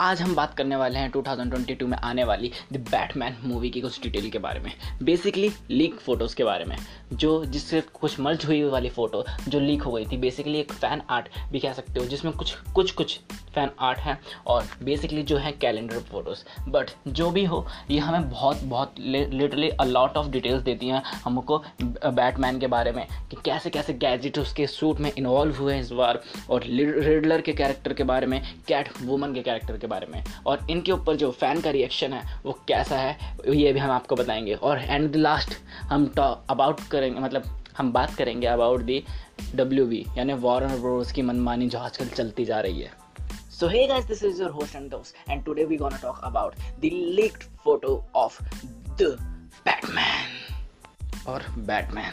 आज हम बात करने वाले हैं 2022 में आने वाली द बैटमैन मूवी की कुछ डिटेल के बारे में। बेसिकली लीक फ़ोटोज़ के बारे में। जो जिससे कुछ मर्ज हुई वाली फ़ोटो जो लीक हो गई थी बेसिकली एक फ़ैन आर्ट भी कह सकते हो, जिसमें कुछ कुछ कुछ फ़ैन आर्ट है और बेसिकली जो है कैलेंडर फ़ोटोज़ बट जो भी हो, ये हमें बहुत बहुत literally a lot of details देती हैं हमको बैटमैन के बारे में, कि कैसे कैसे गैजेट उसके सूट में इन्वॉल्व हुए हैं इस बार, और रिडलर के कैरेक्टर के बारे में कैट वुमन के कैरेक्टर के बारे में, और इनके ऊपर जो फ़ैन का रिएक्शन है, वो कैसा है, ये भी हम आपको बताएँगे। और एंड द लास्ट हम टॉ अबाउट करेंगे मतलब हम बात करेंगे अबाउट दी डब्ल्यू बी यानी वॉरन ब्रोस की मनमानी जो आजकल चलती जा रही है। So hey guys, this is your host and host, and today we're gonna talk about the leaked photo of the Batman. और Batman.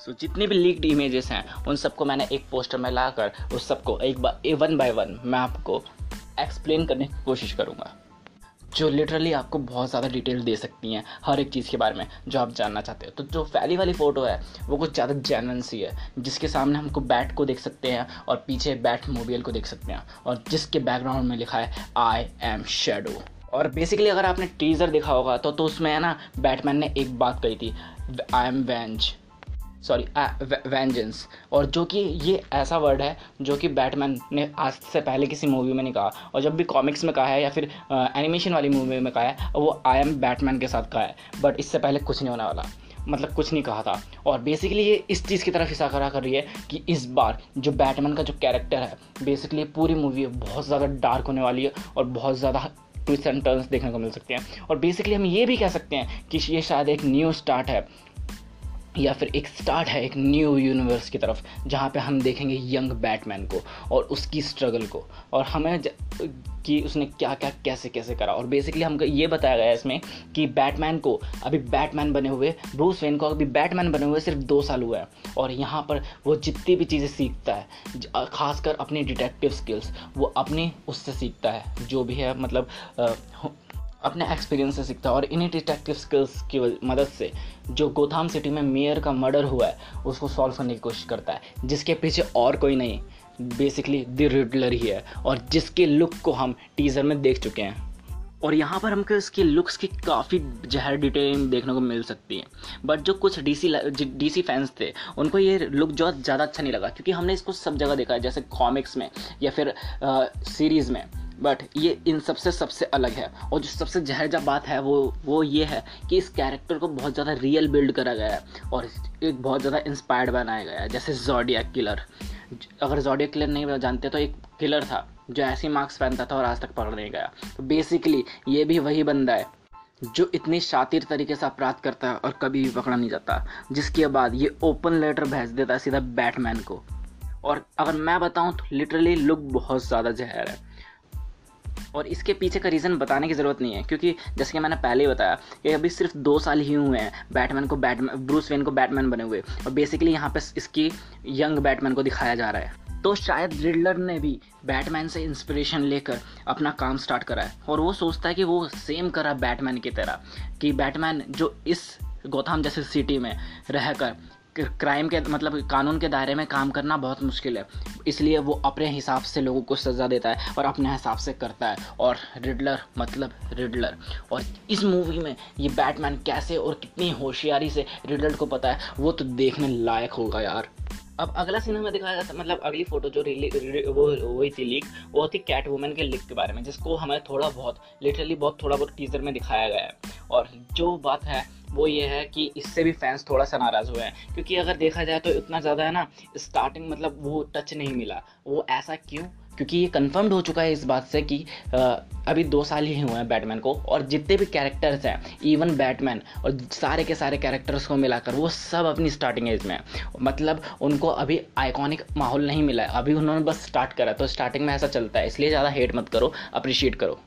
सो so, जितनी भी लीक्ड इमेजेस हैं उन सबको मैंने एक पोस्टर में लाकर उस सबको एक बार वन बाय वन मैं आपको एक्सप्लेन करने की कोशिश करूँगा। जो लिटरली आपको बहुत ज़्यादा डिटेल दे सकती हैं हर एक चीज़ के बारे में, जो आप जानना चाहते हो। तो जो फैली वाली फ़ोटो है, वो कुछ ज़्यादा जैनवन सी है, जिसके सामने हमको बैट को देख सकते हैं और पीछे बैट मोबाइल को देख सकते हैं और जिसके बैकग्राउंड में लिखा है आई एम शेडो और बेसिकली अगर आपने टीज़र देखा होगा तो तो उसमें है ना बैटमैन ने एक बात कही थी I am venge sorry vengeance और जो कि ये ऐसा वर्ड है जो कि बैटमैन ने आज से पहले किसी मूवी में नहीं कहा। और जब भी कॉमिक्स में कहा है या फिर एनिमेशन वाली मूवी में कहा है, वो आई एम बैटमैन के साथ कहा है। बट इससे पहले कुछ नहीं होने वाला। मतलब कुछ नहीं कहा था। और बेसिकली ये इस चीज़ की तरफ़ इशारा कर रही है कि इस बार जो बैटमैन का जो कैरेक्टर है बेसिकली पूरी मूवी बहुत ज़्यादा डार्क होने वाली है और बहुत ज़्यादा ट्विस्ट एंड टर्न्स देखने को मिल सकते हैं। और बेसिकली हम ये भी कह सकते हैं कि ये शायद एक न्यू स्टार्ट है। या फिर एक स्टार्ट है एक न्यू यूनिवर्स की तरफ़, जहाँ पे हम देखेंगे यंग बैटमैन को और उसकी स्ट्रगल को और हमें कि उसने क्या क्या कैसे कैसे करा। और बेसिकली हमको ये बताया गया है इसमें कि बैटमैन को अभी बैटमैन बने हुए ब्रूस वेन को अभी बैटमैन बने हुए सिर्फ़ दो साल हुआ है और यहाँ पर वो जितनी भी चीज़ें सीखता है खासकर अपनी डिटेक्टिव स्किल्स वो अपनी उससे सीखता है, जो भी है मतलब अपने एक्सपीरियंस से सीखता है और इन्हीं डिटेक्टिव स्किल्स की मदद से जो गोथाम सिटी में मेयर का मर्डर हुआ है, उसको सॉल्व करने की कोशिश करता है। जिसके पीछे और कोई नहीं बेसिकली द रिडलर ही है और जिसके लुक को हम टीज़र में देख चुके हैं। और यहाँ पर हमको इसकी लुक्स की काफ़ी जहर डिटेलिंग देखने को मिल सकती है। बट जो कुछ डीसी डीसी फैंस थे, उनको ये लुक जो ज़्यादा अच्छा नहीं लगा, क्योंकि हमने इसको सब जगह देखा है, जैसे कॉमिक्स में या फिर सीरीज़ में। बट ये इन सबसे सबसे अलग है। और जो सबसे जहरजा बात है, वो वो ये है कि इस कैरेक्टर को बहुत ज़्यादा रियल बिल्ड करा गया है और एक बहुत ज़्यादा इंस्पायर्ड बनाया गया है, जैसे जोडिया किलर अगर जोडिया किलर नहीं जानते तो एक किलर था, जो ऐसे मार्क्स पहनता था और आज तक पकड़ नहीं गया। तो बेसिकली ये भी वही बंदा है, जो इतनी शातिर तरीके से अपराध करता है और कभी भी पकड़ा नहीं जाता। जिसके बाद ये ओपन लेटर भेज देता है सीधा बैटमैन को। और अगर मैं बताऊँ तो लिटरली लुक बहुत ज़्यादा जहर है। और इसके पीछे का रीज़न बताने की ज़रूरत नहीं है, क्योंकि जैसे कि मैंने पहले ही बताया कि अभी सिर्फ़ दो साल ही हुए हैं बैटमैन को बैटमैन ब्रूस वेन को बैटमैन बने हुए। और बेसिकली यहाँ पर इसकी यंग बैटमैन को दिखाया जा रहा है। तो शायद रिडलर ने भी बैटमैन से इंस्पिरेशन लेकर अपना काम स्टार्ट करा है। और वो सोचता है कि वो सेम करा बैटमैन की तरह, कि बैटमैन जो इस गौतम जैसे सिटी में रहकर क्राइम के मतलब कानून के दायरे में काम करना बहुत मुश्किल है। इसलिए वो अपने हिसाब से लोगों को सज़ा देता है और अपने हिसाब से करता है। और रिडलर मतलब रिडलर और इस मूवी में ये बैटमैन कैसे और कितनी होशियारी से रिडलर को पता है, वो तो देखने लायक होगा यार। अब अगला सीन हमें दिखाया जाता मतलब अगली फ़ोटो जो रिली वो, हुई थी लीक वो थी कैट वुमेन के लीक के बारे में, जिसको हमें थोड़ा बहुत लिटरली बहुत थोड़ा बहुत टीजर में दिखाया गया है। और जो बात है, वो ये है कि इससे भी फैंस थोड़ा सा नाराज़ हुए हैं। क्योंकि अगर देखा जाए तो इतना ज़्यादा है ना स्टार्टिंग मतलब वो टच नहीं मिला। वो ऐसा क्यों? क्योंकि ये कन्फर्म्ड हो चुका है इस बात से कि अभी दो साल ही हुए हैं बैटमैन को और जितने भी कैरेक्टर्स हैं इवन बैटमैन और सारे के सारे कैरेक्टर्स को मिलाकर, वो सब अपनी स्टार्टिंग एज में मतलब उनको अभी आइकॉनिक माहौल नहीं मिला है। अभी उन्होंने बस स्टार्ट करा तो स्टार्टिंग में ऐसा चलता है, इसलिए ज़्यादा हेट मत करो अप्रिशिएट करो।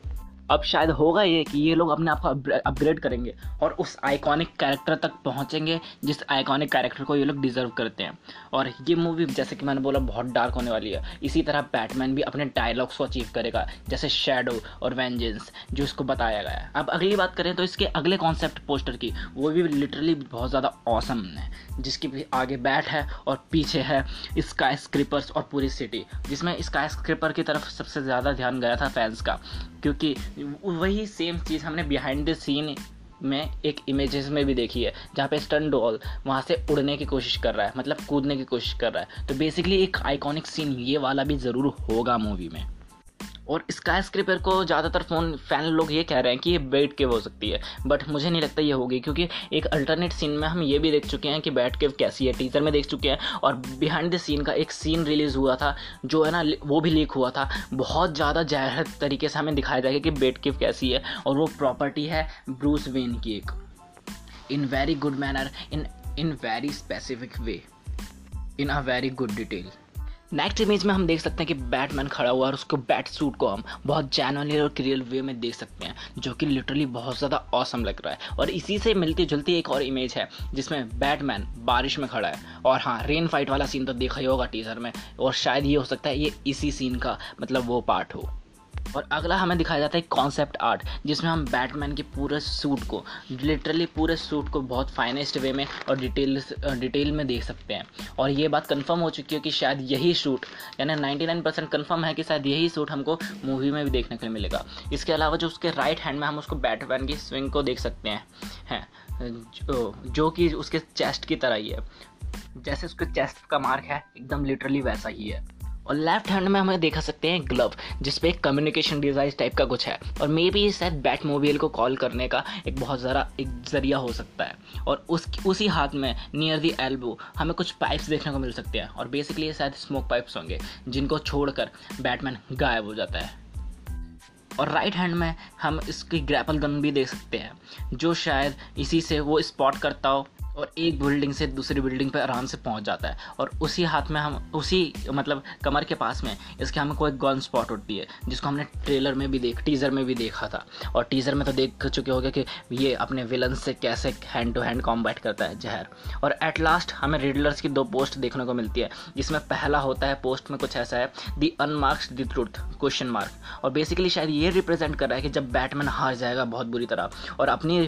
अब शायद होगा ये कि ये लोग अपने आप को अपग्रेड करेंगे और उस आइकॉनिक कैरेक्टर तक पहुँचेंगे जिस आइकॉनिक कैरेक्टर को ये लोग डिजर्व करते हैं। और ये मूवी जैसे कि मैंने बोला, बहुत डार्क होने वाली है। इसी तरह बैटमैन भी अपने डायलॉग्स को अचीव करेगा, जैसे शेडो और वेंजेंस जो इसको बताया गया है। अब अगली बात करें तो इसके अगले कॉन्सेप्ट पोस्टर की, वो भी लिटरली बहुत ज़्यादा औसम है, जिसकी भी आगे बैट है और पीछे है स्काई स्क्रिपर्स और पूरी सिटी जिसमें स्काई स्क्रिपर की तरफ़ सबसे ज़्यादा ध्यान गया था फैंस का। क्योंकि वही सेम चीज़ हमने बिहाइंड द सीन में एक इमेजेस में भी देखी है, जहाँ पे स्टन डॉल वहाँ से उड़ने की कोशिश कर रहा है मतलब कूदने की कोशिश कर रहा है। तो बेसिकली एक आइकॉनिक सीन ये वाला भी ज़रूर होगा मूवी में। और स्काई स्क्रिपर को ज़्यादातर फ़ोन फ़ैन लोग ये कह रहे हैं कि ये बैट केव हो सकती है। बट मुझे नहीं लगता ये होगी, क्योंकि एक अल्टरनेट सीन में हम ये भी देख चुके हैं कि बैट केव कैसी है। टीजर में देख चुके हैं और बिहाइंड द सीन का एक सीन रिलीज़ हुआ था, जो है ना, वो भी लीक हुआ था। बहुत ज़्यादा ज़ाहिर तरीके से हमें दिखाया जाएगा कि बैट केव कैसी है, और वो प्रॉपर्टी है ब्रूस वेन की एक। In very good manner in in very specific way in a very good detail next image में हम देख सकते हैं कि बैटमैन खड़ा हुआ और उसको बैट सूट को हम बहुत जैनली और क्रियल वे में देख सकते हैं, जो कि लिटरली बहुत ज़्यादा औसम लग रहा है। और इसी से मिलती जुलती एक और इमेज है, जिसमें बैटमैन बारिश में खड़ा है। और हाँ रेन फाइट वाला सीन तो देखा ही होगा टीजर में, और शायद ये हो सकता है ये इसी सीन का मतलब वो पार्ट हो। और अगला हमें दिखाया जाता है कॉन्सेप्ट आर्ट जिसमें हम बैटमैन के पूरे सूट को लिटरली पूरे सूट को बहुत फाइनेस्ट वे में और डिटेल डिटेल में देख सकते हैं। और ये बात कंफर्म हो चुकी है कि शायद यही सूट यानी 99 परसेंट कन्फर्म है कि शायद यही सूट हमको मूवी में भी देखने को मिलेगा। इसके अलावा जो उसके राइट हैंड में हम उसको बैटमैन की स्विंग को देख सकते हैं हैं जो, जो कि उसके चेस्ट की तरह ही है। जैसे उसके चेस्ट का मार्क है एकदम लिटरली वैसा ही है। और लेफ़्ट हैंड में हमें देखा सकते हैं ग्लव जिसपे एक कम्युनिकेशन डिवाइस टाइप का कुछ है। और मे बी शायद बैट मोबाइल को कॉल करने का एक बहुत ज़्यादा एक ज़रिया हो सकता है। और उस, उसी हाथ में नियर दी एल्बो हमें कुछ पाइप्स देखने को मिल सकते हैं। और बेसिकली ये शायद स्मोक पाइप्स होंगे, जिनको छोड़कर बैटमैन गायब हो जाता है। और राइट हैंड में हम इसकी ग्रैपल गन भी देख सकते हैं, जो शायद इसी से वो स्पॉट करता हो। और एक बिल्डिंग से दूसरी बिल्डिंग पर आराम से पहुँच जाता है। और उसी हाथ में हम, उसी मतलब कमर के पास में इसके हमें कोई गन स्पॉट उठती है, जिसको हमने ट्रेलर में भी देख, टीज़र में भी देखा था। और टीज़र में तो देख चुके हो कि ये अपने विलन से कैसे हैंड टू हैंड कॉम्बैट करता है जहर। और एट लास्ट हमें रिडलर्स की दो पोस्ट देखने को मिलती है, जिसमें पहला होता है पोस्ट में कुछ ऐसा है the unmarks the truth question mark और बेसिकली शायद ये रिप्रेजेंट कर रहा है कि जब बैटमैन हार जाएगा बहुत बुरी तरह, और अपनी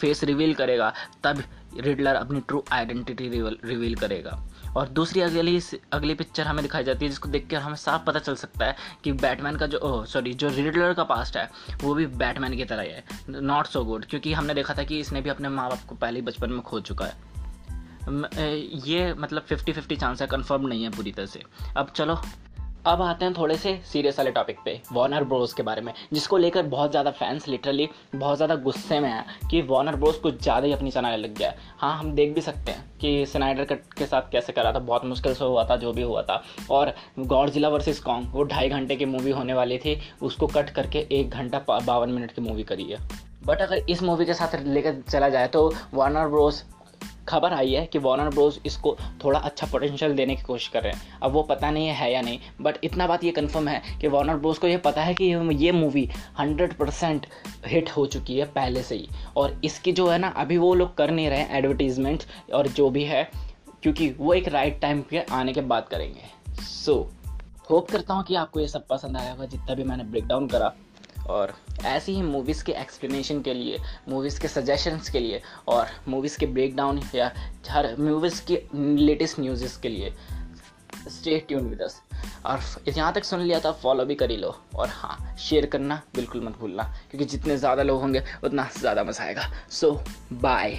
फेस रिवील करेगा, तब रिडलर अपनी ट्रू आइडेंटिटी रिवील करेगा। और दूसरी अगली अगली पिक्चर हमें दिखाई जाती है, जिसको देख कर हमें साफ़ पता चल सकता है कि बैटमैन का जो सॉरी जो रिडलर का पास्ट है, वो भी बैटमैन की तरह है नॉट सो गुड क्योंकि हमने देखा था कि इसने भी अपने माँ बाप को पहले ही बचपन में खो चुका है। ये मतलब फिफ्टी फिफ्टी चांस है कन्फर्म नहीं है पूरी तरह से। अब चलो अब आते हैं थोड़े से सीरियस वाले टॉपिक पे वॉर्नर ब्रोस के बारे में, जिसको लेकर बहुत ज़्यादा फैंस लिटरली बहुत ज़्यादा गुस्से में हैं कि वॉर्नर ब्रोस कुछ ज़्यादा ही अपनी चलाने लग गया हाँ। हम देख भी सकते हैं कि स्नाइडर कट के साथ कैसे करा था, बहुत मुश्किल से हुआ था, जो भी हुआ था। और गॉड जिला वर्सेस कॉन्ग वो ढाई घंटे की मूवी होने वाली थी, उसको कट करके एक घंटा बावन मिनट की मूवी करी है। बट अगर इस मूवी के साथ लेकर चला जाए तो वार्नर ब्रोस खबर आई है कि वार्नर ब्रोज इसको थोड़ा अच्छा पोटेंशियल देने की कोशिश कर रहे हैं। अब वो पता नहीं है या नहीं बट इतना बात ये कंफर्म है कि वार्नर ब्रोज को ये पता है कि ये मूवी हंड्रेड परसेंट हिट हो चुकी है पहले से ही। और इसकी जो है ना अभी वो लोग कर नहीं रहे एडवर्टीजमेंट और जो भी है क्योंकि वो एक राइट टाइम पे आने के बाद करेंगे। सो so, होप करता हूँ कि आपको ये सब पसंद आया होगा। जितना भी मैंने ब्रेक डाउन करा और ऐसी ही मूवीज़ के एक्सप्लेनेशन के लिए मूवीज़ के सजेशंस के लिए और मूवीज़ के ब्रेकडाउन या हर मूवीज़ के लेटेस्ट न्यूज़ के लिए। स्टे ट्यून विद अस और यहाँ तक सुन लिया था फॉलो भी कर ही लो। और हाँ शेयर करना बिल्कुल मत भूलना क्योंकि जितने ज़्यादा लोग होंगे उतना ज़्यादा मज़ा आएगा। सो so, बाय